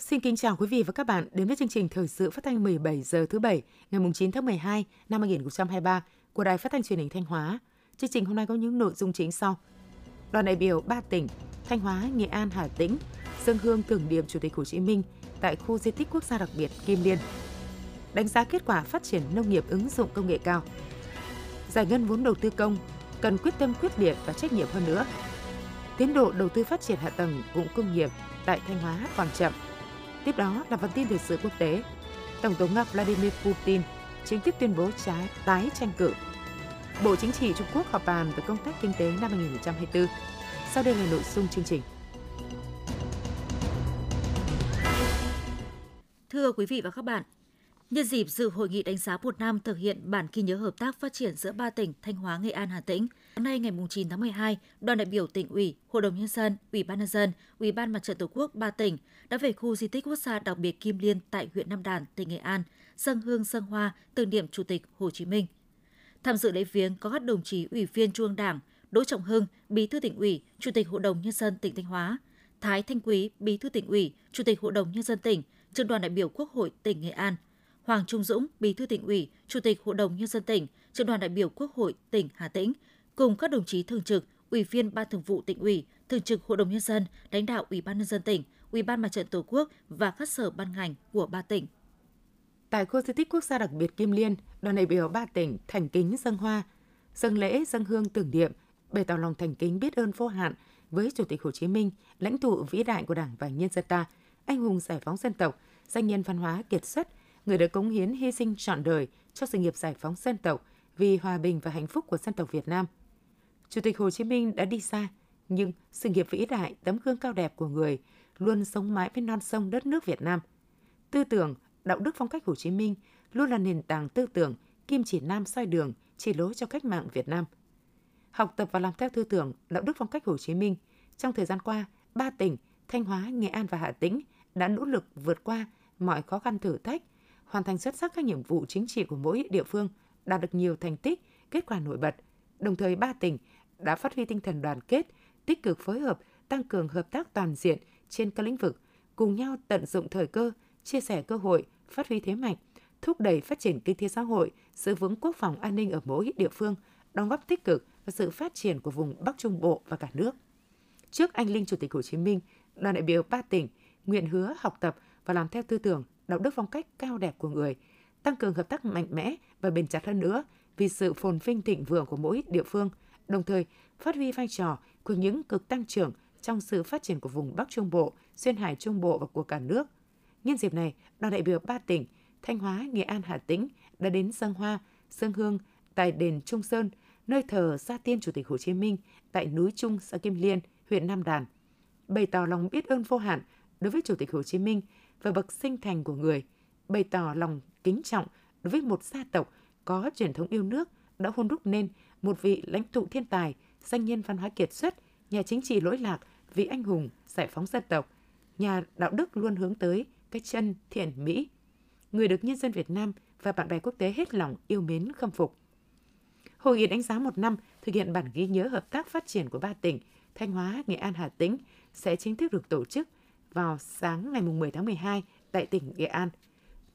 Xin kính chào quý vị và các bạn đến với chương trình thời sự phát thanh 17 giờ thứ bảy ngày 9 tháng 12 năm 2023 của Đài Phát thanh Truyền hình Thanh Hóa. Chương trình hôm nay có những nội dung chính sau. Đoàn đại biểu ba tỉnh Thanh Hóa, Nghệ An, Hà Tĩnh dân hương tưởng niệm Chủ tịch Hồ Chí Minh tại khu di tích quốc gia đặc biệt Kim Liên. Đánh giá kết quả phát triển nông nghiệp ứng dụng công nghệ cao. Giải ngân vốn đầu tư công cần quyết tâm quyết liệt và trách nhiệm hơn nữa. Tiến độ đầu tư phát triển hạ tầng cụm công nghiệp tại Thanh Hóa còn chậm. Tiếp đó là phần tin thời sự quốc tế. Tổng thống Nga Vladimir Putin chính thức tuyên bố trái tái tranh cử. Bộ Chính trị Trung Quốc họp bàn về công tác kinh tế năm 2024. Sau đây là nội dung chương trình. Thưa quý vị và các bạn, Nhân dịp dự hội nghị đánh giá một năm thực hiện bản ghi nhớ hợp tác phát triển giữa ba tỉnh Thanh Hóa, Nghệ An, Hà Tĩnh, sáng nay ngày 9 tháng 12, đoàn đại biểu tỉnh ủy, Hội đồng nhân dân, Ủy ban nhân dân, Ủy ban Mặt trận Tổ quốc ba tỉnh đã về khu di tích quốc gia đặc biệt Kim Liên tại huyện Nam Đàn, tỉnh Nghệ An, dâng hương dâng hoa tưởng niệm Chủ tịch Hồ Chí Minh. Tham dự lễ viếng có các đồng chí Ủy viên Trung ương Đảng, Đỗ Trọng Hưng, Bí thư tỉnh ủy, Chủ tịch Hội đồng nhân dân tỉnh Thanh Hóa, Thái Thanh Quý, Bí thư tỉnh ủy, Chủ tịch Hội đồng nhân dân tỉnh, trưởng đoàn đại biểu Quốc hội tỉnh Nghệ An, Hoàng Trung Dũng, Bí thư tỉnh ủy, Chủ tịch Hội đồng nhân dân tỉnh, trưởng đoàn đại biểu Quốc hội tỉnh Hà Tĩnh cùng các đồng chí thường trực, ủy viên ban thường vụ tỉnh ủy, thường trực Hội đồng nhân dân, lãnh đạo Ủy ban nhân dân tỉnh, Ủy ban Mặt trận Tổ quốc và các sở ban ngành của ba tỉnh. Tại khu di tích quốc gia đặc biệt Kim Liên, đoàn đại biểu ba tỉnh thành kính dân hoa, dân lễ dân hương tưởng niệm, bày tỏ lòng thành kính biết ơn vô hạn với Chủ tịch Hồ Chí Minh, lãnh tụ vĩ đại của Đảng và nhân dân ta, anh hùng giải phóng dân tộc, danh nhân văn hóa kiệt xuất, người đã cống hiến hy sinh trọn đời cho sự nghiệp giải phóng dân tộc vì hòa bình và hạnh phúc của dân tộc Việt Nam. Chủ tịch Hồ Chí Minh đã đi xa, nhưng sự nghiệp vĩ đại, tấm gương cao đẹp của người luôn sống mãi với non sông đất nước Việt Nam. Tư tưởng, đạo đức phong cách Hồ Chí Minh luôn là nền tảng tư tưởng, kim chỉ nam soi đường, chỉ lối cho cách mạng Việt Nam. Học tập và làm theo tư tưởng, đạo đức phong cách Hồ Chí Minh, trong thời gian qua, ba tỉnh Thanh Hóa, Nghệ An và Hà Tĩnh đã nỗ lực vượt qua mọi khó khăn thử thách, hoàn thành xuất sắc các nhiệm vụ chính trị của mỗi địa phương, đạt được nhiều thành tích, kết quả nổi bật. Đồng thời ba tỉnh đã phát huy tinh thần đoàn kết, tích cực phối hợp, tăng cường hợp tác toàn diện trên các lĩnh vực, cùng nhau tận dụng thời cơ, chia sẻ cơ hội, phát huy thế mạnh, thúc đẩy phát triển kinh tế xã hội, giữ vững quốc phòng an ninh ở mỗi địa phương, đóng góp tích cực vào sự phát triển của vùng Bắc Trung Bộ và cả nước. Trước anh linh Chủ tịch Hồ Chí Minh, đoàn đại biểu ba tỉnh nguyện hứa học tập và làm theo tư tưởng, đạo đức phong cách cao đẹp của người, tăng cường hợp tác mạnh mẽ và bền chặt hơn nữa vì sự phồn vinh thịnh vượng của mỗi địa phương, đồng thời phát huy vai trò của những cực tăng trưởng trong sự phát triển của vùng Bắc Trung Bộ, Xuyên Hải Trung Bộ và của cả nước. Nhân dịp này, đoàn đại biểu ba tỉnh Thanh Hóa, Nghệ An, Hà Tĩnh đã đến dân hoa, dân hương tại đền Trung Sơn, nơi thờ gia tiên Chủ tịch Hồ Chí Minh tại núi Trung, xã Kim Liên, huyện Nam Đàn, bày tỏ lòng biết ơn vô hạn đối với Chủ tịch Hồ Chí Minh và bậc sinh thành của người, bày tỏ lòng kính trọng đối với một gia tộc có truyền thống yêu nước đã hôn đúc nên một vị lãnh tụ thiên tài, danh nhân văn hóa kiệt xuất, nhà chính trị lỗi lạc, vị anh hùng giải phóng dân tộc, nhà đạo đức luôn hướng tới cái chân thiện mỹ, người được nhân dân Việt Nam và bạn bè quốc tế hết lòng yêu mến khâm phục. Hội nghị đánh giá một năm thực hiện bản ghi nhớ hợp tác phát triển của ba tỉnh Thanh Hóa, Nghệ An, Hà Tĩnh sẽ chính thức được tổ chức vào sáng ngày 10 tháng 12 tại tỉnh Nghệ An.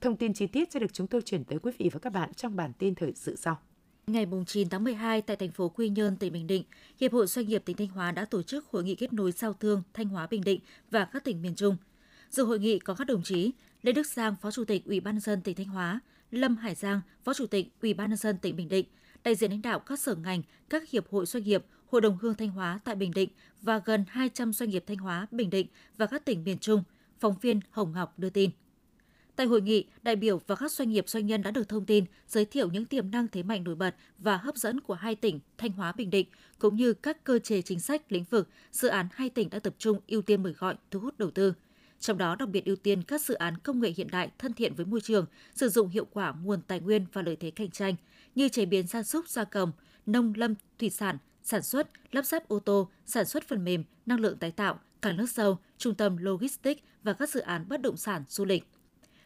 Thông tin chi tiết sẽ được chúng tôi chuyển tới quý vị và các bạn trong bản tin thời sự sau. Ngày 9 tháng 12 tại thành phố Quy Nhơn, tỉnh Bình Định, Hiệp hội Doanh nghiệp tỉnh Thanh Hóa đã tổ chức hội nghị kết nối giao thương Thanh Hóa Bình Định và các tỉnh miền Trung. Dự hội nghị có các đồng chí Lê Đức Giang, Phó Chủ tịch Ủy ban nhân dân tỉnh Thanh Hóa, Lâm Hải Giang, Phó Chủ tịch Ủy ban nhân dân tỉnh Bình Định, đại diện lãnh đạo các sở ngành, các hiệp hội doanh nghiệp, Hội đồng Hương Thanh Hóa tại Bình Định và gần 200 doanh nghiệp Thanh Hóa, Bình Định và các tỉnh miền Trung, phóng viên Hồng Ngọc đưa tin. Tại hội nghị, đại biểu và các doanh nghiệp doanh nhân đã được thông tin, giới thiệu những tiềm năng thế mạnh nổi bật và hấp dẫn của hai tỉnh Thanh Hóa Bình Định cũng như các cơ chế chính sách lĩnh vực dự án hai tỉnh đã tập trung ưu tiên mời gọi thu hút đầu tư. Trong đó đặc biệt ưu tiên các dự án công nghệ hiện đại thân thiện với môi trường, sử dụng hiệu quả nguồn tài nguyên và lợi thế cạnh tranh như chế biến gia súc gia cầm, nông lâm thủy sản, sản xuất, lắp ráp ô tô, sản xuất phần mềm, năng lượng tái tạo, cảng nước sâu, trung tâm logistics và các dự án bất động sản du lịch.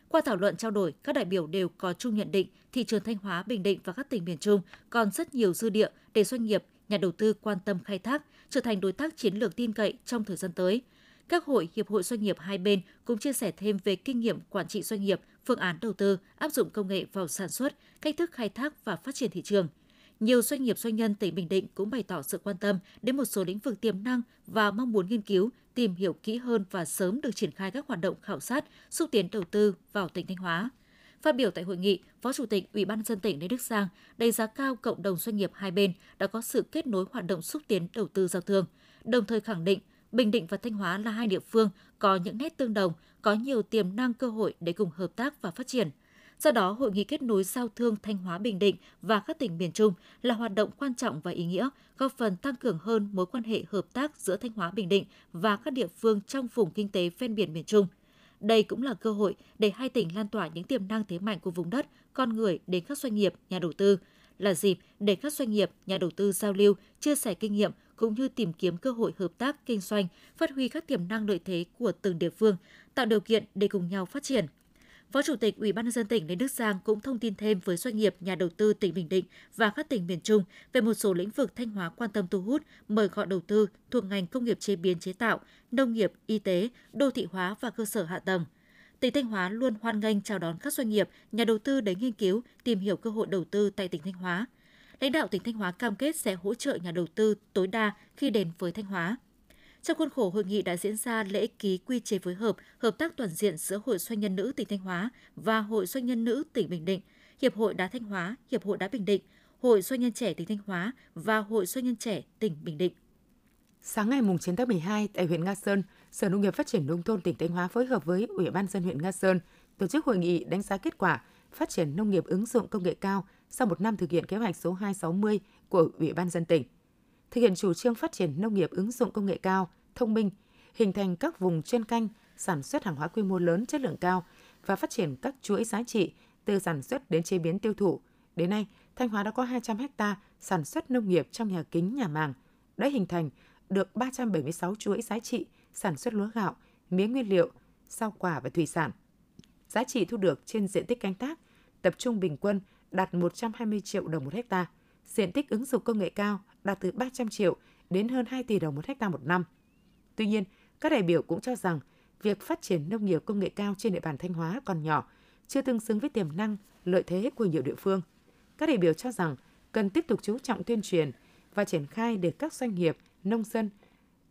Qua thảo luận trao đổi, các đại biểu đều có chung nhận định thị trường Thanh Hóa, Bình Định và các tỉnh miền Trung còn rất nhiều dư địa để doanh nghiệp, nhà đầu tư quan tâm khai thác, trở thành đối tác chiến lược tin cậy trong thời gian tới. Các hội, hiệp hội doanh nghiệp hai bên cũng chia sẻ thêm về kinh nghiệm quản trị doanh nghiệp, phương án đầu tư, áp dụng công nghệ vào sản xuất, cách thức khai thác và phát triển thị trường. Nhiều doanh nghiệp doanh nhân tỉnh Bình Định cũng bày tỏ sự quan tâm đến một số lĩnh vực tiềm năng và mong muốn nghiên cứu, tìm hiểu kỹ hơn và sớm được triển khai các hoạt động khảo sát, xúc tiến đầu tư vào tỉnh Thanh Hóa. Phát biểu tại hội nghị, Phó Chủ tịch Ủy ban dân tỉnh Lê Đức Giang đánh giá cao cộng đồng doanh nghiệp hai bên đã có sự kết nối hoạt động xúc tiến đầu tư giao thương, đồng thời khẳng định Bình Định và Thanh Hóa là hai địa phương có những nét tương đồng, có nhiều tiềm năng cơ hội để cùng hợp tác và phát triển. Do đó, hội nghị kết nối giao thương Thanh Hóa Bình Định và các tỉnh miền Trung là hoạt động quan trọng và ý nghĩa, góp phần tăng cường hơn mối quan hệ hợp tác giữa Thanh Hóa Bình Định và các địa phương trong vùng kinh tế ven biển miền Trung. Đây cũng là cơ hội để hai tỉnh lan tỏa những tiềm năng thế mạnh của vùng đất, con người đến các doanh nghiệp, nhà đầu tư, là dịp để các doanh nghiệp, nhà đầu tư giao lưu, chia sẻ kinh nghiệm cũng như tìm kiếm cơ hội hợp tác kinh doanh, phát huy các tiềm năng lợi thế của từng địa phương, tạo điều kiện để cùng nhau phát triển. Phó Chủ tịch Ủy ban nhân dân tỉnh Lê Đức Giang cũng thông tin thêm với doanh nghiệp, nhà đầu tư tỉnh Bình Định và các tỉnh miền Trung về một số lĩnh vực Thanh Hóa quan tâm thu hút, mời gọi đầu tư thuộc ngành công nghiệp chế biến chế tạo, nông nghiệp, y tế, đô thị hóa và cơ sở hạ tầng. Tỉnh Thanh Hóa luôn hoan nghênh chào đón các doanh nghiệp, nhà đầu tư đến nghiên cứu, tìm hiểu cơ hội đầu tư tại tỉnh Thanh Hóa. Lãnh đạo tỉnh Thanh Hóa cam kết sẽ hỗ trợ nhà đầu tư tối đa khi đến với Thanh Hóa. Trong khuôn khổ hội nghị đã diễn ra lễ ký quy chế phối hợp, hợp tác toàn diện giữa Hội Doanh nhân nữ tỉnh Thanh Hóa và Hội Doanh nhân nữ tỉnh Bình Định, Hiệp hội Đá Thanh Hóa, Hiệp hội Đá Bình Định, Hội Doanh nhân trẻ tỉnh Thanh Hóa và Hội Doanh nhân trẻ tỉnh Bình Định. Sáng ngày 9 tháng 12 tại huyện Nga Sơn, Sở Nông nghiệp Phát triển Nông thôn tỉnh Thanh Hóa phối hợp với Ủy ban dân huyện Nga Sơn tổ chức hội nghị đánh giá kết quả phát triển nông nghiệp ứng dụng công nghệ cao sau một năm thực hiện kế hoạch số 260 của Ủy ban dân tỉnh. Thực hiện chủ trương phát triển nông nghiệp ứng dụng công nghệ cao, thông minh, hình thành các vùng chuyên canh, sản xuất hàng hóa quy mô lớn chất lượng cao và phát triển các chuỗi giá trị từ sản xuất đến chế biến tiêu thụ. Đến nay, Thanh Hóa đã có 200 ha sản xuất nông nghiệp trong nhà kính nhà màng, đã hình thành được 376 chuỗi giá trị sản xuất lúa gạo, mía nguyên liệu, rau quả và thủy sản. Giá trị thu được trên diện tích canh tác tập trung bình quân đạt 120 triệu đồng một hecta, diện tích ứng dụng công nghệ cao đạt từ 300 triệu đến hơn 2 tỷ đồng một hecta một năm. Tuy nhiên, các đại biểu cũng cho rằng việc phát triển nông nghiệp công nghệ cao trên địa bàn Thanh Hóa còn nhỏ, chưa tương xứng với tiềm năng, lợi thế của nhiều địa phương. Các đại biểu cho rằng cần tiếp tục chú trọng tuyên truyền và triển khai để các doanh nghiệp, nông dân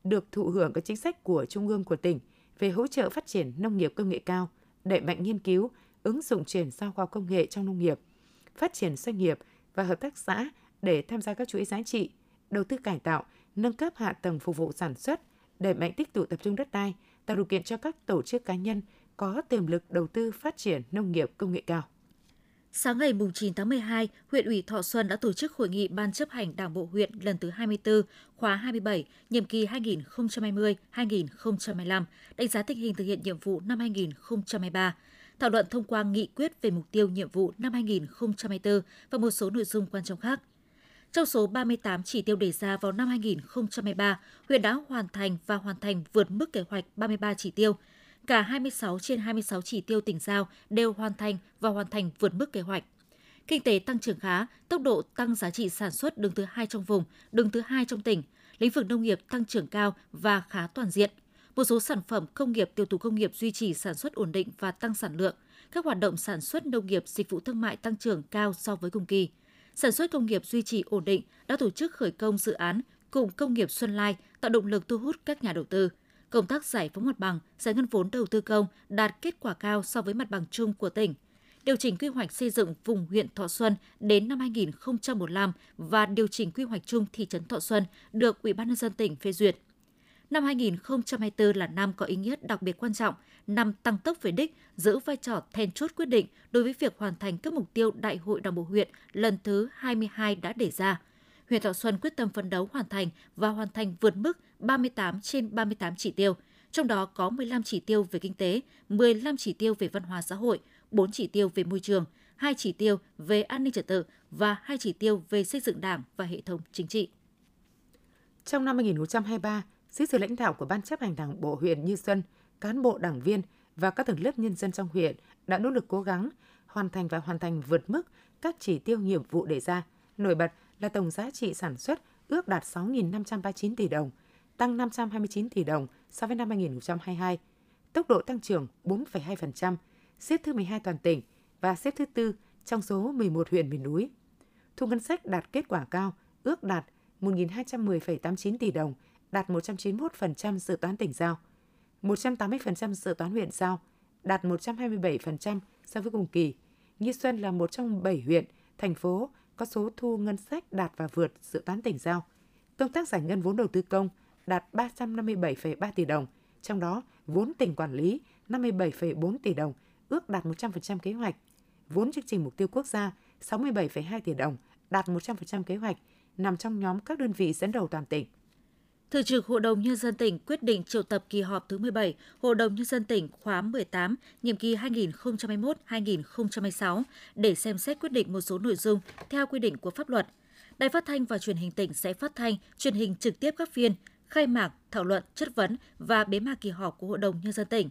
được thụ hưởng các chính sách của Trung ương của tỉnh về hỗ trợ phát triển nông nghiệp công nghệ cao, đẩy mạnh nghiên cứu, ứng dụng chuyển giao khoa học công nghệ trong nông nghiệp, phát triển doanh nghiệp và hợp tác xã để tham gia các chuỗi giá trị, đầu tư cải tạo, nâng cấp hạ tầng phục vụ sản xuất, đẩy mạnh tích tụ tập trung đất đai, tạo điều kiện cho các tổ chức cá nhân có tiềm lực đầu tư phát triển nông nghiệp công nghệ cao. Sáng ngày 9 tháng 12, huyện ủy Thọ Xuân đã tổ chức hội nghị Ban chấp hành Đảng bộ huyện lần thứ 24, khóa 27, nhiệm kỳ 2020-2025, đánh giá tình hình thực hiện nhiệm vụ năm 2023, thảo luận thông qua nghị quyết về mục tiêu nhiệm vụ năm 2024 và một số nội dung quan trọng khác. Trong số 38 chỉ tiêu đề ra vào năm 2023, huyện đã hoàn thành và hoàn thành vượt mức kế hoạch 33 chỉ tiêu. Cả 26 trên 26 chỉ tiêu tỉnh giao đều hoàn thành và hoàn thành vượt mức kế hoạch. Kinh tế tăng trưởng khá, tốc độ tăng giá trị sản xuất đứng thứ hai trong vùng, đứng thứ hai trong tỉnh. Lĩnh vực nông nghiệp tăng trưởng cao và khá toàn diện. Một số sản phẩm công nghiệp tiêu thụ công nghiệp duy trì sản xuất ổn định và tăng sản lượng. Các hoạt động sản xuất nông nghiệp dịch vụ thương mại tăng trưởng cao so với cùng kỳ sản xuất công nghiệp duy trì ổn định, đã tổ chức khởi công dự án cụm công nghiệp Xuân Lai tạo động lực thu hút các nhà đầu tư. Công tác giải phóng mặt bằng, giải ngân vốn đầu tư công đạt kết quả cao so với mặt bằng chung của tỉnh. Điều chỉnh quy hoạch xây dựng vùng huyện Thọ Xuân đến năm 2015 và điều chỉnh quy hoạch chung thị trấn Thọ Xuân được Ủy ban nhân dân tỉnh phê duyệt. Năm 2024 là năm có ý nghĩa đặc biệt quan trọng, năm tăng tốc về đích, giữ vai trò then chốt quyết định đối với việc hoàn thành các mục tiêu Đại hội Đảng bộ huyện lần thứ 22 đã đề ra. Huyện Thọ Xuân quyết tâm phấn đấu hoàn thành và hoàn thành vượt mức 38 trên 38 chỉ tiêu, trong đó có 15 chỉ tiêu về kinh tế, 15 chỉ tiêu về văn hóa xã hội, 4 chỉ tiêu về môi trường, 2 chỉ tiêu về an ninh trật tự và 2 chỉ tiêu về xây dựng Đảng và hệ thống chính trị. Trong năm 2023, dưới sự lãnh đạo của Ban chấp hành Đảng bộ huyện Như Xuân, cán bộ đảng viên và các tầng lớp nhân dân trong huyện đã nỗ lực cố gắng hoàn thành và hoàn thành vượt mức các chỉ tiêu nhiệm vụ đề ra. Nổi bật là tổng giá trị sản xuất ước đạt 6.539 tỷ đồng, tăng 529 tỷ đồng so với năm 2022. Tốc độ tăng trưởng 4,2%, xếp thứ 12 toàn tỉnh và xếp thứ tư trong số 11 huyện miền núi. Thu ngân sách đạt kết quả cao, ước đạt 1.210,89 tỷ đồng, đạt 191% dự toán tỉnh giao, 180% dự toán huyện giao, đạt 127% so với cùng kỳ. Nghi Xuân là một trong 7 huyện, thành phố có số thu ngân sách đạt và vượt dự toán tỉnh giao. Công tác giải ngân vốn đầu tư công đạt 357,3 tỷ đồng, trong đó vốn tỉnh quản lý 57,4 tỷ đồng, ước đạt 100% kế hoạch. Vốn chương trình mục tiêu quốc gia 67,2 tỷ đồng, đạt 100% kế hoạch, nằm trong nhóm các đơn vị dẫn đầu toàn tỉnh. Thường trực Hội đồng Nhân dân tỉnh quyết định triệu tập kỳ họp thứ 17 Hội đồng Nhân dân tỉnh khóa 18, nhiệm kỳ 2021-2026 để xem xét quyết định một số nội dung theo quy định của pháp luật. Đài phát thanh và truyền hình tỉnh sẽ phát thanh, truyền hình trực tiếp các phiên, khai mạc, thảo luận, chất vấn và bế mạc kỳ họp của Hội đồng Nhân dân tỉnh.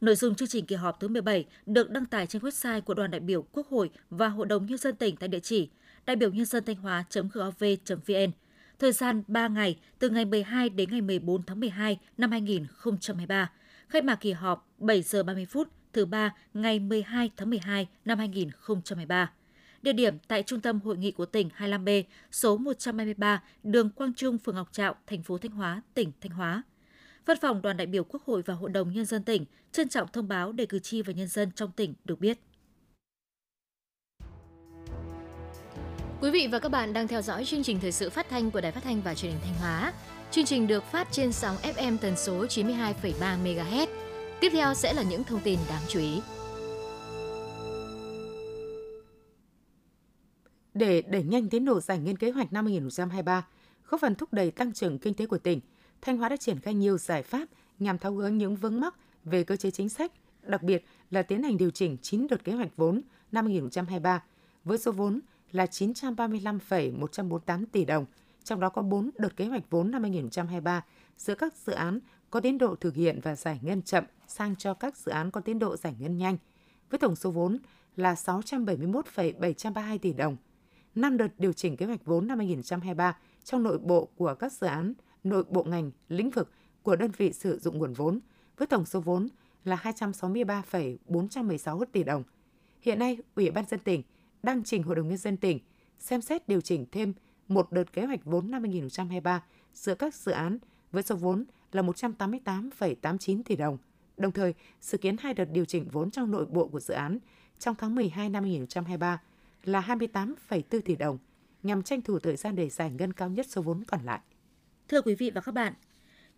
Nội dung chương trình kỳ họp thứ 17 được đăng tải trên website của đoàn đại biểu Quốc hội và Hội đồng Nhân dân tỉnh tại địa chỉ đại biểu nhân dân thanh hóa.gov.vn thời gian 3 ngày từ ngày 12 đến ngày 14 tháng 12 năm 2023. Khai mạc kỳ họp 7 giờ 30 phút thứ ba ngày 12 tháng 12 năm 2023. Địa điểm tại Trung tâm Hội nghị của tỉnh 25B, số 123, đường Quang Trung, phường Ngọc Trạo, thành phố Thanh Hóa, tỉnh Thanh Hóa. Văn phòng đoàn đại biểu Quốc hội và Hội đồng Nhân dân tỉnh trân trọng thông báo để cử tri và nhân dân trong tỉnh được biết. Quý vị và các bạn đang theo dõi chương trình thời sự phát thanh của Đài Phát thanh và Truyền hình Thanh Hóa. Chương trình được phát trên sóng FM tần số 92,3 MHz. Tiếp theo sẽ là những thông tin đáng chú ý. Để đẩy nhanh tiến độ giải ngân kế hoạch năm 2023, góp phần thúc đẩy tăng trưởng kinh tế của tỉnh, Thanh Hóa đã triển khai nhiều giải pháp nhằm tháo gỡ những vướng mắc về cơ chế chính sách, đặc biệt là tiến hành điều chỉnh 9 đợt kế hoạch vốn năm 2023 với số vốn là 935,148 tỷ đồng, trong đó có 4 đợt kế hoạch vốn năm 2023 giữa các dự án có tiến độ thực hiện và giải ngân chậm sang cho các dự án có tiến độ giải ngân nhanh, với tổng số vốn là 671,732 tỷ đồng. 5 đợt điều chỉnh kế hoạch vốn năm 2023 trong nội bộ của các dự án, nội bộ ngành, lĩnh vực của đơn vị sử dụng nguồn vốn, với tổng số vốn là 263,416 tỷ đồng. Hiện nay, Ủy ban dân tỉnh đang trình Hội đồng Nhân dân tỉnh xem xét điều chỉnh thêm một đợt kế hoạch vốn năm 2023 giữa các dự án với số vốn là 188,89 tỷ đồng. Đồng thời, dự kiến hai đợt điều chỉnh vốn trong nội bộ của dự án trong tháng 12 năm 2023 là 28,4 tỷ đồng nhằm tranh thủ thời gian để giải ngân cao nhất số vốn còn lại. Thưa quý vị và các bạn,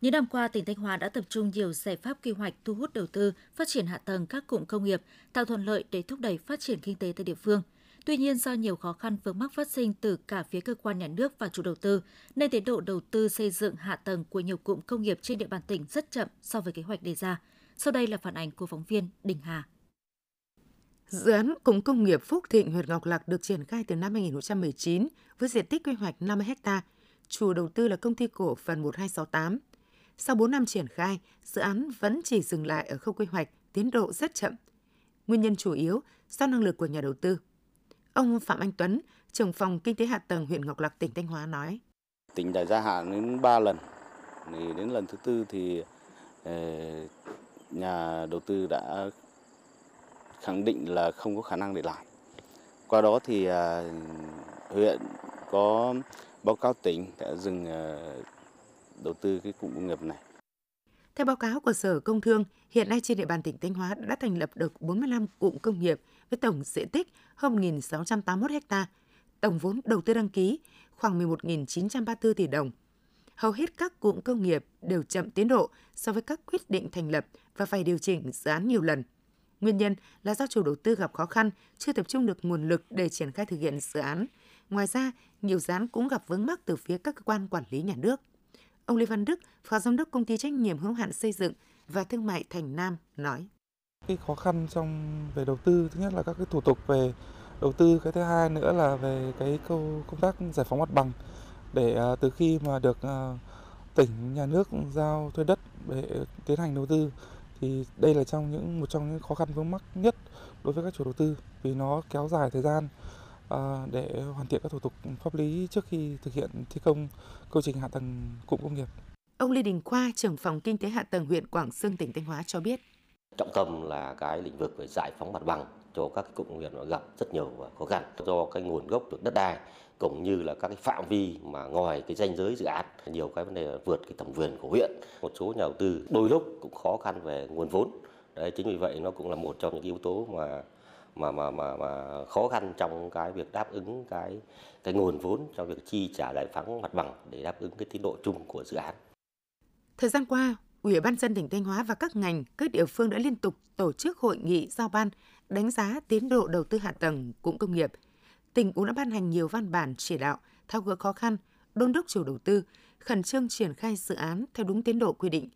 những năm qua, tỉnh Thanh Hóa đã tập trung nhiều giải pháp quy hoạch thu hút đầu tư, phát triển hạ tầng các cụm công nghiệp, tạo thuận lợi để thúc đẩy phát triển kinh tế tại địa phương – Tuy nhiên do nhiều khó khăn vướng mắc phát sinh từ cả phía cơ quan nhà nước và chủ đầu tư, nên tiến độ đầu tư xây dựng hạ tầng của nhiều cụm công nghiệp trên địa bàn tỉnh rất chậm so với kế hoạch đề ra. Sau đây là phản ảnh của phóng viên Đình Hà. Dự án cụm công nghiệp Phúc Thịnh, huyện Ngọc Lặc được triển khai từ năm 2019 với diện tích quy hoạch 50 ha. Chủ đầu tư là công ty cổ phần 1268. Sau 4 năm triển khai, dự án vẫn chỉ dừng lại ở khâu quy hoạch, tiến độ rất chậm. Nguyên nhân chủ yếu do năng lực của nhà đầu tư. Ông Phạm Anh Tuấn, trưởng phòng kinh tế hạ tầng huyện Ngọc Lặc, tỉnh Thanh Hóa nói. Tỉnh đã gia hạn đến 3 lần. Thì đến lần thứ tư thì ờ, nhà đầu tư đã khẳng định là không có khả năng để làm. Qua đó thì à, huyện có báo cáo tỉnh đã dừng ờ, đầu tư cái cụm công nghiệp này. Theo báo cáo của Sở Công Thương, hiện nay trên địa bàn tỉnh Thanh Hóa đã thành lập được 45 cụm công nghiệp với tổng diện tích hơn 1.681 ha, tổng vốn đầu tư đăng ký khoảng 11.934 tỷ đồng. Hầu hết các cụm công nghiệp đều chậm tiến độ so với các quyết định thành lập và phải điều chỉnh dự án nhiều lần. Nguyên nhân là do chủ đầu tư gặp khó khăn, chưa tập trung được nguồn lực để triển khai thực hiện dự án. Ngoài ra, nhiều dự án cũng gặp vướng mắc từ phía các cơ quan quản lý nhà nước. Ông Lê Văn Đức, Phó Giám đốc Công ty trách nhiệm hữu hạn xây dựng và thương mại Thành Nam nói. Cái khó khăn trong về đầu tư thứ nhất là các cái thủ tục về đầu tư, cái thứ hai nữa là về cái câu công tác giải phóng mặt bằng để à, từ khi mà được à, tỉnh nhà nước giao thuê đất để tiến hành đầu tư thì đây là trong những một trong những khó khăn vướng mắc nhất đối với các chủ đầu tư vì nó kéo dài thời gian để hoàn thiện các thủ tục pháp lý trước khi thực hiện thi công công trình hạ tầng cụm công nghiệp. Ông Lê Đình Khoa, trưởng phòng kinh tế hạ tầng huyện Quảng Sương, tỉnh Thanh Hóa cho biết. Trọng tâm là cái lĩnh vực về giải phóng mặt bằng cho các cụm công nghiệp nó gặp rất nhiều khó khăn do cái nguồn gốc được đất đai cũng như là các cái phạm vi mà ngoài cái danh giới dự án nhiều cái vấn đề vượt cái thẩm quyền của huyện một số nhà đầu tư đôi lúc cũng khó khăn về nguồn vốn đấy chính vì vậy nó cũng là một trong những yếu tố mà mà mà mà mà khó khăn trong cái việc đáp ứng cái cái nguồn vốn cho việc chi trả giải phóng mặt bằng để đáp ứng cái tiến độ chung của dự án. Thời gian qua, Ủy ban dân tỉnh Thanh Hóa và các ngành, các địa phương đã liên tục tổ chức hội nghị giao ban đánh giá tiến độ đầu tư hạ tầng cụm công nghiệp. Tỉnh cũng đã ban hành nhiều văn bản chỉ đạo tháo gỡ khó khăn, đôn đốc chủ đầu tư khẩn trương triển khai dự án theo đúng tiến độ quy định.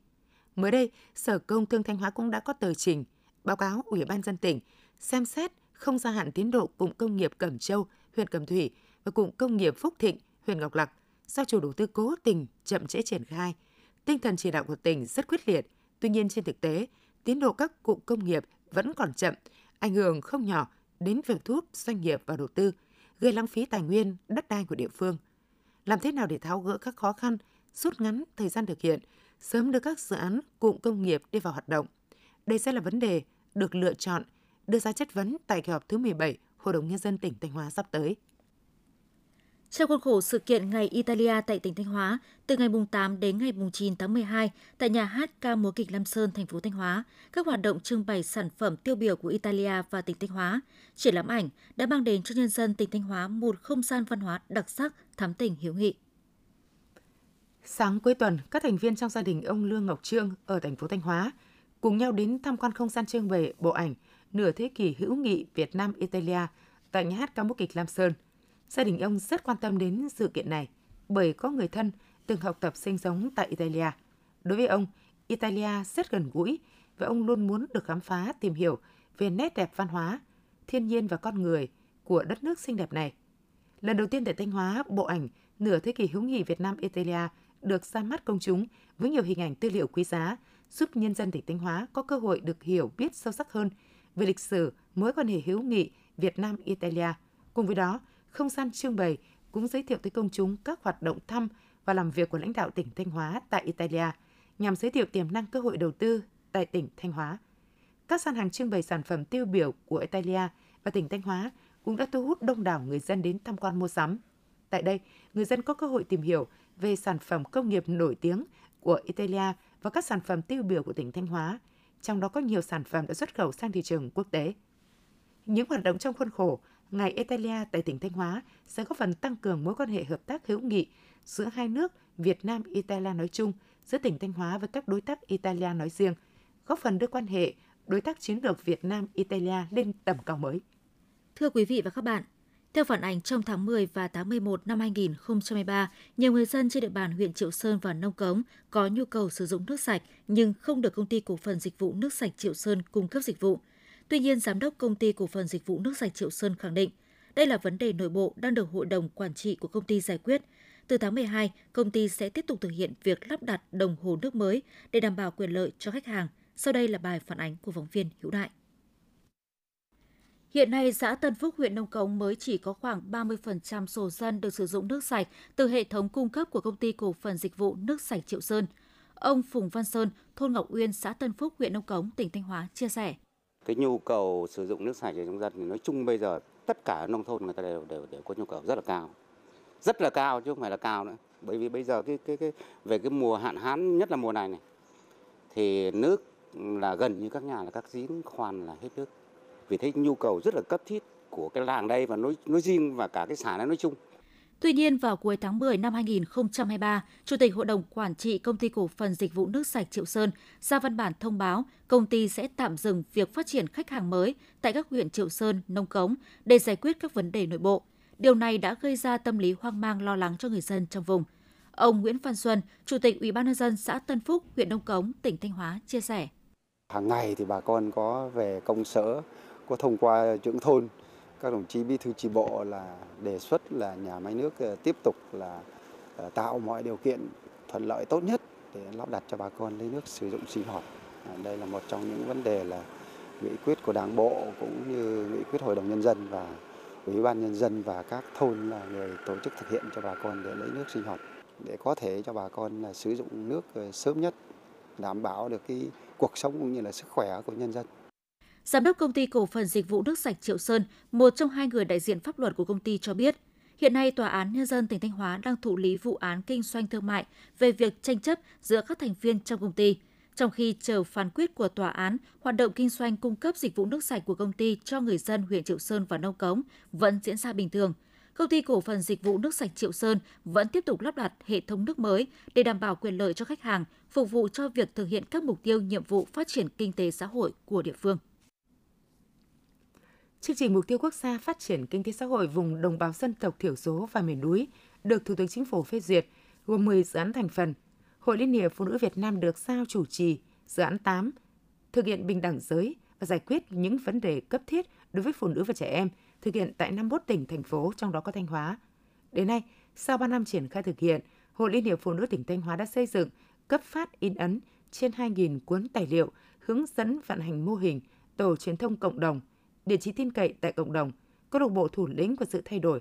Mới đây, Sở Công Thương Thanh Hóa cũng đã có tờ trình báo cáo Ủy ban dân tỉnh xem xét không gia hạn tiến độ cụm công nghiệp Cẩm Châu, huyện Cẩm Thủy và cụm công nghiệp Phúc Thịnh, huyện Ngọc Lặc do chủ đầu tư cố tình chậm trễ triển khai. Tinh thần chỉ đạo của tỉnh rất quyết liệt, tuy nhiên trên thực tế, tiến độ các cụm công nghiệp vẫn còn chậm, ảnh hưởng không nhỏ đến việc thu hút doanh nghiệp và đầu tư, gây lãng phí tài nguyên, đất đai của địa phương. Làm thế nào để tháo gỡ các khó khăn, rút ngắn thời gian thực hiện, sớm đưa các dự án cụm công nghiệp đi vào hoạt động? Đây sẽ là vấn đề được lựa chọn đưa ra chất vấn tại kỳ họp thứ 17 Hội đồng Nhân dân tỉnh Thanh Hóa sắp tới. Trong khuôn khổ sự kiện Ngày Italia tại tỉnh Thanh Hóa, từ ngày 8 đến ngày 9 tháng 12, tại nhà hát ca múa kịch Lam Sơn, thành phố Thanh Hóa, các hoạt động trưng bày sản phẩm tiêu biểu của Italia và tỉnh Thanh Hóa, triển lãm ảnh đã mang đến cho nhân dân tỉnh Thanh Hóa một không gian văn hóa đặc sắc, thắm tình hiếu nghị. Sáng cuối tuần, các thành viên trong gia đình ông Lương Ngọc Trương ở thành phố Thanh Hóa cùng nhau đến tham quan không gian trưng bày bộ ảnh nửa thế kỷ hữu nghị Việt Nam Italia tại nhà hát ca múa kịch Lam Sơn. Gia đình ông rất quan tâm đến sự kiện này bởi có người thân từng học tập sinh sống tại Italia. Đối với ông, Italia rất gần gũi và ông luôn muốn được khám phá, tìm hiểu về nét đẹp văn hóa, thiên nhiên và con người của đất nước xinh đẹp này. Lần đầu tiên tại Thanh Hóa, bộ ảnh Nửa thế kỷ hữu nghị Việt Nam Italia được ra mắt công chúng với nhiều hình ảnh tư liệu quý giá, giúp nhân dân tỉnh Thanh Hóa có cơ hội được hiểu biết sâu sắc hơn về lịch sử mối quan hệ hữu nghị Việt Nam Italia. Cùng với đó, không gian trưng bày cũng giới thiệu tới công chúng các hoạt động thăm và làm việc của lãnh đạo tỉnh Thanh Hóa tại Italia nhằm giới thiệu tiềm năng cơ hội đầu tư tại tỉnh Thanh Hóa. Các gian hàng trưng bày sản phẩm tiêu biểu của Italia và tỉnh Thanh Hóa cũng đã thu hút đông đảo người dân đến tham quan mua sắm. Tại đây, người dân có cơ hội tìm hiểu về sản phẩm công nghiệp nổi tiếng của Italia và các sản phẩm tiêu biểu của tỉnh Thanh Hóa, trong đó có nhiều sản phẩm đã xuất khẩu sang thị trường quốc tế. Những hoạt động trong khuôn khổ Ngày Italia tại tỉnh Thanh Hóa sẽ góp phần tăng cường mối quan hệ hợp tác hữu nghị giữa hai nước Việt Nam Italia nói chung, giữa tỉnh Thanh Hóa với các đối tác Italia nói riêng, góp phần đưa quan hệ đối tác chiến lược Việt Nam Italia lên tầm cao mới. Thưa quý vị và các bạn, theo phản ánh trong tháng 10 và tháng 11 năm 2023, nhiều người dân trên địa bàn huyện Triệu Sơn và Nông Cống có nhu cầu sử dụng nước sạch nhưng không được công ty cổ phần dịch vụ nước sạch Triệu Sơn cung cấp dịch vụ. Tuy nhiên, giám đốc công ty cổ phần dịch vụ nước sạch Triệu Sơn khẳng định, đây là vấn đề nội bộ đang được hội đồng quản trị của công ty giải quyết. Từ tháng 12, công ty sẽ tiếp tục thực hiện việc lắp đặt đồng hồ nước mới để đảm bảo quyền lợi cho khách hàng. Sau đây là bài phản ánh của phóng viên Hữu Đại. Hiện nay, xã Tân Phúc, huyện Nông Cống mới chỉ có khoảng 30% số dân được sử dụng nước sạch từ hệ thống cung cấp của công ty cổ phần dịch vụ nước sạch Triệu Sơn. Ông Phùng Văn Sơn, thôn Ngọc Uyên, xã Tân Phúc, huyện Nông Cống, tỉnh Thanh Hóa chia sẻ. Cái nhu cầu sử dụng nước sạch cho trong dân thì nói chung bây giờ tất cả nông thôn người ta đều đều đều có nhu cầu rất là cao. Rất là cao chứ không phải là cao nữa. Bởi vì bây giờ cái cái cái về cái mùa hạn hán nhất là mùa này này thì nước là gần như các nhà là các giếng khoan là hết nước vì thế nhu cầu rất là cấp thiết của cái làng đây và nói nói riêng và cả cái xã này nói chung. Tuy nhiên, vào cuối tháng 10 năm 2023, Chủ tịch Hội đồng Quản trị Công ty Cổ phần Dịch vụ Nước sạch Triệu Sơn ra văn bản thông báo công ty sẽ tạm dừng việc phát triển khách hàng mới tại các huyện Triệu Sơn, Nông Cống để giải quyết các vấn đề nội bộ. Điều này đã gây ra tâm lý hoang mang lo lắng cho người dân trong vùng. Ông Nguyễn Văn Xuân, Chủ tịch Ủy ban nhân dân xã Tân Phúc, huyện Nông Cống, tỉnh Thanh Hóa chia sẻ. Hàng ngày thì bà con có về công sở có thông qua trưởng thôn các đồng chí bí thư tri bộ là đề xuất là nhà máy nước ờ, tiếp tục là ờ, tạo mọi điều kiện thuận lợi tốt nhất để lắp đặt cho bà con lấy nước sử dụng sinh hoạt. À, đây là một trong những vấn đề là nghị quyết của Đảng bộ cũng như nghị quyết Hội đồng nhân dân và Ủy ban nhân dân và các thôn là người tổ chức thực hiện cho bà con để lấy nước sinh hoạt. để có thể cho bà con là sử dụng nước ờ, sớm nhất, đảm bảo được cái cuộc sống cũng như là sức khỏe của nhân dân. Giám đốc công ty cổ phần dịch vụ nước sạch Triệu Sơn, một trong hai người đại diện pháp luật của công ty cho biết, hiện nay Tòa án Nhân dân tỉnh Thanh Hóa đang thụ lý vụ án kinh doanh thương mại về việc tranh chấp giữa các thành viên trong công ty. Trong khi chờ phán quyết của tòa án, hoạt động kinh doanh cung cấp dịch vụ nước sạch của công ty cho người dân huyện Triệu Sơn và Nông Cống vẫn diễn ra bình thường. Công ty cổ phần dịch vụ nước sạch Triệu Sơn vẫn tiếp tục lắp đặt hệ thống nước mới để đảm bảo quyền lợi cho khách hàng, phục vụ cho việc thực hiện các mục tiêu nhiệm vụ phát triển kinh tế xã hội của địa phương. Chương trình Mục tiêu Quốc gia Phát triển Kinh tế Xã hội vùng đồng bào dân tộc thiểu số và miền núi được Thủ tướng Chính phủ phê duyệt, gồm 10 dự án thành phần. Hội Liên hiệp Phụ nữ Việt Nam được giao chủ trì dự án 8, thực hiện bình đẳng giới và giải quyết những vấn đề cấp thiết đối với phụ nữ và trẻ em, thực hiện tại 51 tỉnh, thành phố, trong đó có Thanh Hóa. Đến nay, sau 3 năm triển khai thực hiện, Hội Liên hiệp Phụ nữ tỉnh Thanh Hóa đã xây dựng, cấp phát in ấn trên 2.000 cuốn tài liệu hướng dẫn vận hành mô hình tổ truyền thông cộng đồng – địa chỉ tin cậy tại cộng đồng, câu lạc bộ thủ lĩnh của sự thay đổi,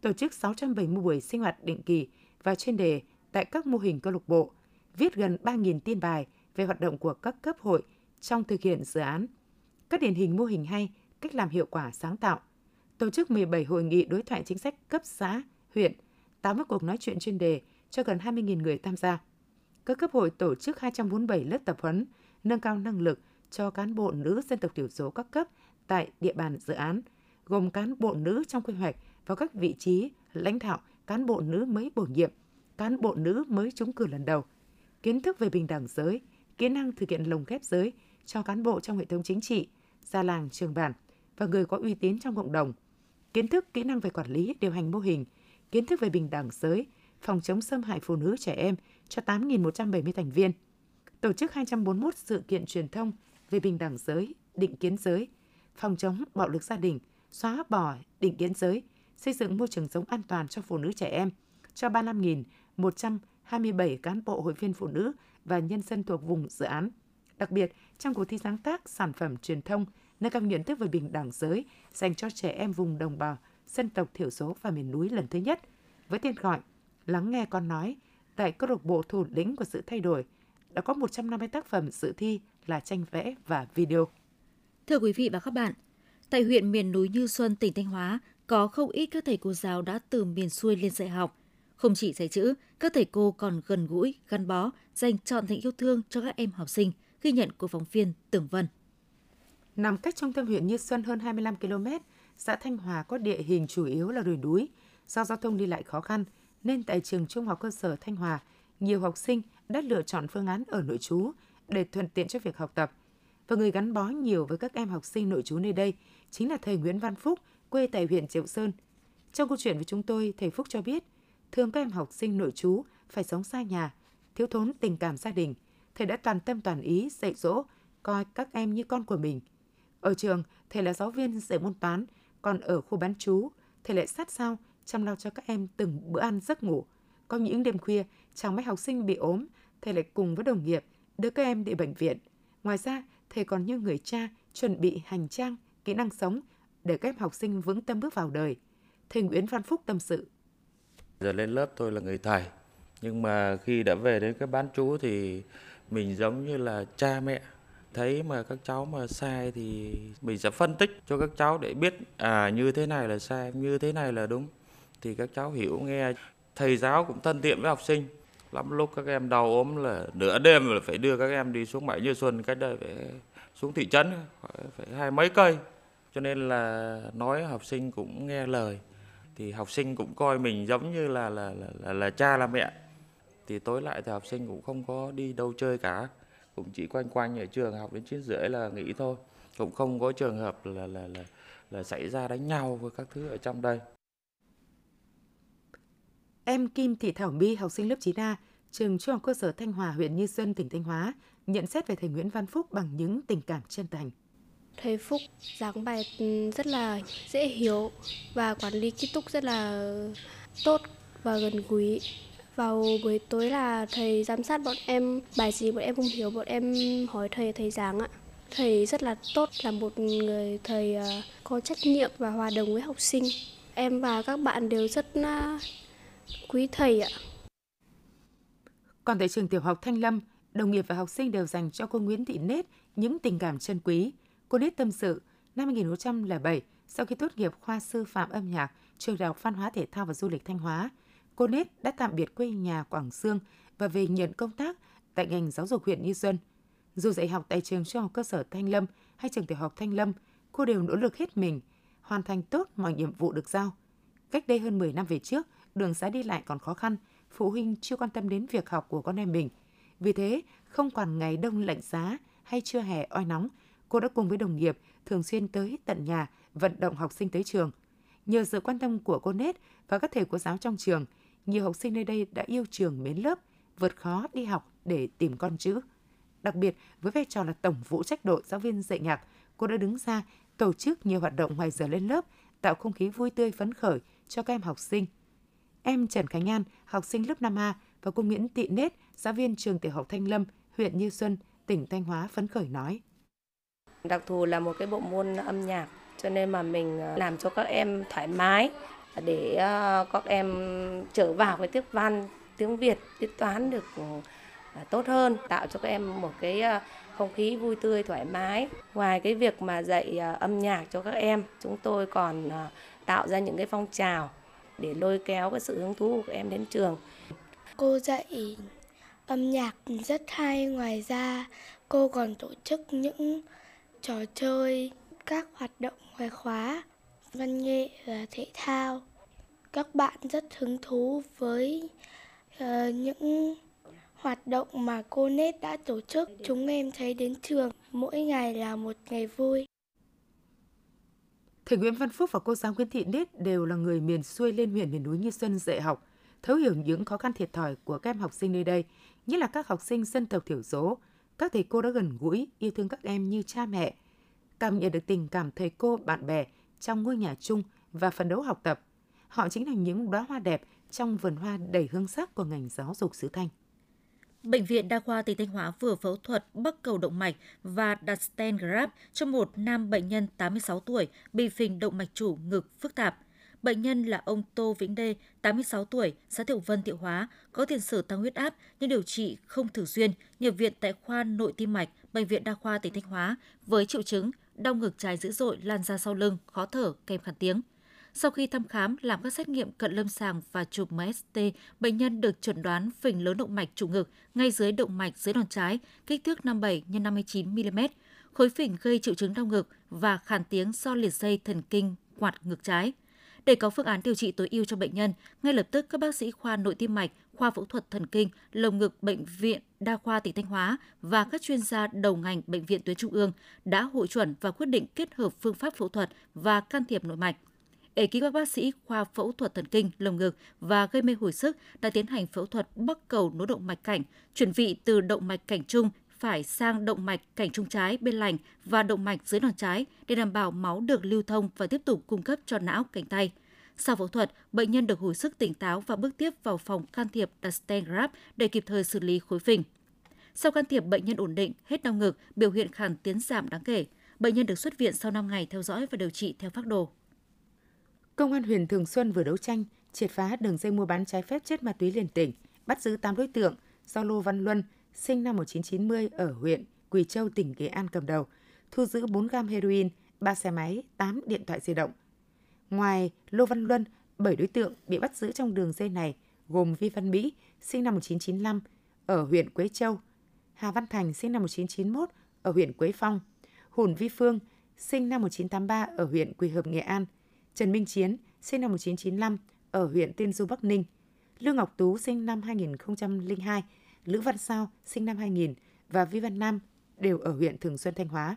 tổ chức 670 buổi sinh hoạt định kỳ và chuyên đề tại các mô hình câu lạc bộ, viết gần 3.000 tin bài về hoạt động của các cấp hội trong thực hiện dự án, các điển hình mô hình hay, cách làm hiệu quả sáng tạo, tổ chức 17 hội nghị đối thoại chính sách cấp xã, huyện, 80 cuộc nói chuyện chuyên đề cho gần 20.000 người tham gia. Các cấp hội tổ chức 247 lớp tập huấn, nâng cao năng lực cho cán bộ nữ dân tộc thiểu số các cấp tại địa bàn dự án, gồm cán bộ nữ trong quy hoạch vào các vị trí lãnh đạo, cán bộ nữ mới bổ nhiệm, cán bộ nữ mới trúng cử lần đầu, kiến thức về bình đẳng giới, kỹ năng thực hiện lồng ghép giới cho cán bộ trong hệ thống chính trị, gia làng, trường bản và người có uy tín trong cộng đồng, kiến thức kỹ năng về quản lý, điều hành mô hình, kiến thức về bình đẳng giới, phòng chống xâm hại phụ nữ trẻ em cho 8.170 thành viên, tổ chức 241 sự kiện truyền thông về bình đẳng giới, định kiến giới, phòng chống bạo lực gia đình, xóa bỏ định kiến giới, xây dựng môi trường sống an toàn cho phụ nữ trẻ em cho 35.127 cán bộ hội viên phụ nữ và nhân dân thuộc vùng dự án. Đặc biệt, trong cuộc thi sáng tác sản phẩm truyền thông nâng cao nhận thức về bình đẳng giới dành cho trẻ em vùng đồng bào dân tộc thiểu số và miền núi lần thứ nhất với tên gọi Lắng nghe con nói tại câu lạc bộ thủ lĩnh của sự thay đổi đã có 150 tác phẩm dự thi là tranh vẽ và video. Thưa quý vị và các bạn, tại huyện miền núi Như Xuân, tỉnh Thanh Hóa, có không ít các thầy cô giáo đã từ miền xuôi lên dạy học. Không chỉ dạy chữ, các thầy cô còn gần gũi, gắn bó, dành trọn tình yêu thương cho các em học sinh, ghi nhận của phóng viên Tưởng Vân. Nằm cách trung tâm huyện Như Xuân hơn 25 km, xã Thanh Hòa có địa hình chủ yếu là đồi núi. Do giao thông đi lại khó khăn, nên tại trường trung học cơ sở Thanh Hòa, nhiều học sinh đã lựa chọn phương án ở nội trú để thuận tiện cho việc học tập và người gắn bó nhiều với các em học sinh nội trú nơi đây chính là thầy Nguyễn Văn Phúc, quê tại huyện Triệu Sơn. Trong câu chuyện với chúng tôi, thầy Phúc cho biết, thường các em học sinh nội trú phải sống xa nhà, thiếu thốn tình cảm gia đình. Thầy đã toàn tâm toàn ý dạy dỗ, coi các em như con của mình. Ở trường, thầy là giáo viên dạy môn toán, còn ở khu bán trú, thầy lại sát sao chăm lo cho các em từng bữa ăn giấc ngủ. Có những đêm khuya, chẳng mấy học sinh bị ốm, thầy lại cùng với đồng nghiệp đưa các em đi bệnh viện. Ngoài ra, thầy còn như người cha chuẩn bị hành trang, kỹ năng sống để các em học sinh vững tâm bước vào đời. Thầy Nguyễn Văn Phúc tâm sự. Giờ lên lớp tôi là người thầy, nhưng mà khi đã về đến cái bán chú thì mình giống như là cha mẹ thấy mà các cháu mà sai thì mình sẽ phân tích cho các cháu để biết à như thế này là sai như thế này là đúng thì các cháu hiểu nghe thầy giáo cũng thân thiện với học sinh lắm lúc các em đau ốm là nửa đêm là phải đưa các em đi xuống bãi như xuân cách đây phải xuống thị trấn phải hai mấy cây. Cho nên là nói học sinh cũng nghe lời. Thì học sinh cũng coi mình giống như là là là, là, là cha là mẹ. Thì tối lại thì học sinh cũng không có đi đâu chơi cả. Cũng chỉ quanh quanh ở trường học đến chín rưỡi là nghỉ thôi. Cũng không có trường hợp là là là là xảy ra đánh nhau với các thứ ở trong đây. Em Kim Thị Thảo My, học sinh lớp 9A, trường trung học cơ sở Thanh Hòa, huyện Như Xuân, tỉnh Thanh Hóa, nhận xét về thầy Nguyễn Văn Phúc bằng những tình cảm chân thành. Thầy Phúc giảng bài ừ, rất là dễ hiểu và quản lý ký túc rất là tốt và gần gũi. Vào buổi tối là thầy giám sát bọn em, bài gì bọn em không hiểu, bọn em hỏi thầy, thầy giảng ạ. Thầy rất là tốt, là một người thầy ờ, có trách nhiệm và hòa đồng với học sinh. Em và các bạn đều rất quý thầy ạ. Còn tại trường tiểu học Thanh Lâm, đồng nghiệp và học sinh đều dành cho cô Nguyễn Thị Nết những tình cảm chân quý. Cô Nết tâm sự, năm 2007, sau khi tốt nghiệp khoa sư phạm âm nhạc, trường Đại học Văn hóa Thể thao và Du lịch Thanh Hóa, cô Nết đã tạm biệt quê nhà Quảng Dương và về nhận công tác tại ngành giáo dục huyện Như Xuân. Dù dạy học tại trường trung học cơ sở Thanh Lâm hay trường tiểu học Thanh Lâm, cô đều nỗ lực hết mình, hoàn thành tốt mọi nhiệm vụ được giao. Cách đây hơn 10 năm về trước, đường xá đi lại còn khó khăn, phụ huynh chưa quan tâm đến việc học của con em mình. Vì thế, không còn ngày đông lạnh giá hay trưa hè oi nóng, cô đã cùng với đồng nghiệp thường xuyên tới tận nhà vận động học sinh tới trường. Nhờ sự quan tâm của cô Nết và các thầy cô giáo trong trường, nhiều học sinh nơi đây đã yêu trường mến lớp, vượt khó đi học để tìm con chữ. Đặc biệt, với vai trò là tổng vũ trách đội giáo viên dạy nhạc, cô đã đứng ra tổ chức nhiều hoạt động ngoài giờ lên lớp, tạo không khí vui tươi phấn khởi cho các em học sinh. Em Trần Khánh An, học sinh lớp 5A và cô Nguyễn Tị Nết, giáo viên trường tiểu học Thanh Lâm, huyện Như Xuân, tỉnh Thanh Hóa phấn khởi nói. Đặc thù là một cái bộ môn âm nhạc cho nên mà mình à, làm cho các em thoải mái để à, các em trở vào cái tiếp văn tiếng Việt, tiết toán được à, tốt hơn, tạo cho các em một cái không khí vui tươi thoải mái. Ngoài cái việc mà dạy âm nhạc cho các em, chúng tôi còn tạo ra những cái phong trào để lôi kéo cái sự hứng thú của các em đến trường. Cô dạy âm nhạc rất hay, ngoài ra cô còn tổ chức những trò chơi, các hoạt động ngoài khóa, văn nghệ và thể thao. Các bạn rất hứng thú với uh, những hoạt động mà cô Nết đã tổ chức. Chúng em thấy đến trường mỗi ngày là một ngày vui. Thầy Nguyễn Văn Phúc và cô giáo Nguyễn Thị Nết đều là người miền xuôi lên huyện miền núi Như Xuân dạy học, thấu hiểu những khó khăn thiệt thòi của các em học sinh nơi đây, nhất là các học sinh dân tộc thiểu số. Các thầy cô đã gần gũi, yêu thương các em như cha mẹ, cảm nhận được tình cảm thầy cô, bạn bè trong ngôi nhà chung và phấn đấu học tập. Họ chính là những đóa hoa đẹp trong vườn hoa đầy hương sắc của ngành giáo dục xứ Thanh. Bệnh viện Đa khoa tỉnh Thanh Hóa vừa phẫu thuật bắc cầu động mạch và đặt stent graft cho một nam bệnh nhân 86 tuổi bị phình động mạch chủ ngực phức tạp. Bệnh nhân là ông Tô Vĩnh Đê, 86 tuổi, xã Thiệu Vân, Thiệu Hóa, có tiền sử tăng huyết áp nhưng điều trị không thường xuyên, nhập viện tại khoa nội tim mạch, Bệnh viện Đa khoa tỉnh Thanh Hóa với triệu chứng đau ngực trái dữ dội lan ra sau lưng, khó thở, kèm khàn tiếng. Sau khi thăm khám, làm các xét nghiệm cận lâm sàng và chụp MST, bệnh nhân được chẩn đoán phình lớn động mạch trụ ngực ngay dưới động mạch dưới đòn trái, kích thước 57 x 59 mm. Khối phình gây triệu chứng đau ngực và khàn tiếng do liệt dây thần kinh quạt ngực trái. Để có phương án điều trị tối ưu cho bệnh nhân, ngay lập tức các bác sĩ khoa nội tim mạch, khoa phẫu thuật thần kinh, lồng ngực bệnh viện đa khoa tỉnh Thanh Hóa và các chuyên gia đầu ngành bệnh viện tuyến trung ương đã hội chuẩn và quyết định kết hợp phương pháp phẫu thuật và can thiệp nội mạch. Ekip các bác sĩ khoa phẫu thuật thần kinh, lồng ngực và gây mê hồi sức đã tiến hành phẫu thuật bắc cầu nối động mạch cảnh, chuyển vị từ động mạch cảnh trung phải sang động mạch cảnh trung trái bên lành và động mạch dưới đòn trái để đảm bảo máu được lưu thông và tiếp tục cung cấp cho não cánh tay. Sau phẫu thuật, bệnh nhân được hồi sức tỉnh táo và bước tiếp vào phòng can thiệp đặt stent graft để kịp thời xử lý khối phình. Sau can thiệp, bệnh nhân ổn định, hết đau ngực, biểu hiện khàn tiến giảm đáng kể. Bệnh nhân được xuất viện sau 5 ngày theo dõi và điều trị theo phác đồ. Công an huyện Thường Xuân vừa đấu tranh, triệt phá đường dây mua bán trái phép chất ma túy liên tỉnh, bắt giữ 8 đối tượng do Lô Văn Luân, sinh năm 1990 ở huyện Quỳ Châu, tỉnh Nghệ An cầm đầu, thu giữ 4 gam heroin, 3 xe máy, 8 điện thoại di động. Ngoài Lô Văn Luân, 7 đối tượng bị bắt giữ trong đường dây này gồm Vi Văn Mỹ, sinh năm 1995, ở huyện Quế Châu, Hà Văn Thành, sinh năm 1991, ở huyện Quế Phong, Hùn Vi Phương, sinh năm 1983, ở huyện Quỳ Hợp, Nghệ An, Trần Minh Chiến, sinh năm 1995, ở huyện Tiên Du, Bắc Ninh, Lương Ngọc Tú, sinh năm 2002, Lữ Văn Sao, sinh năm 2000 và Vi Văn Nam đều ở huyện Thường Xuân, Thanh Hóa.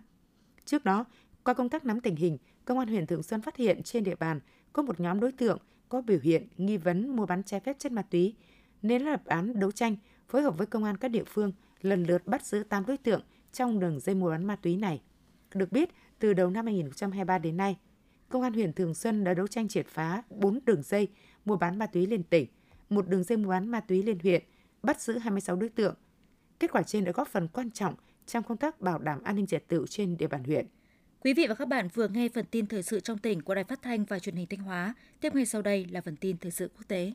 Trước đó, qua công tác nắm tình hình, Công an huyện Thường Xuân phát hiện trên địa bàn có một nhóm đối tượng có biểu hiện nghi vấn mua bán trái phép chất ma túy, nên lập án đấu tranh, phối hợp với công an các địa phương lần lượt bắt giữ 8 đối tượng trong đường dây mua bán ma túy này. Được biết, từ đầu năm 2023 đến nay, Công an huyện Thường Xuân đã đấu tranh triệt phá 4 đường dây mua bán ma túy liên tỉnh, một đường dây mua bán ma túy liên huyện, bắt giữ 26 đối tượng. Kết quả trên đã góp phần quan trọng trong công tác bảo đảm an ninh trật tự trên địa bàn huyện. Quý vị và các bạn vừa nghe phần tin thời sự trong tỉnh của Đài Phát thanh và Truyền hình Thanh Hóa. Tiếp ngay sau đây là phần tin thời sự quốc tế.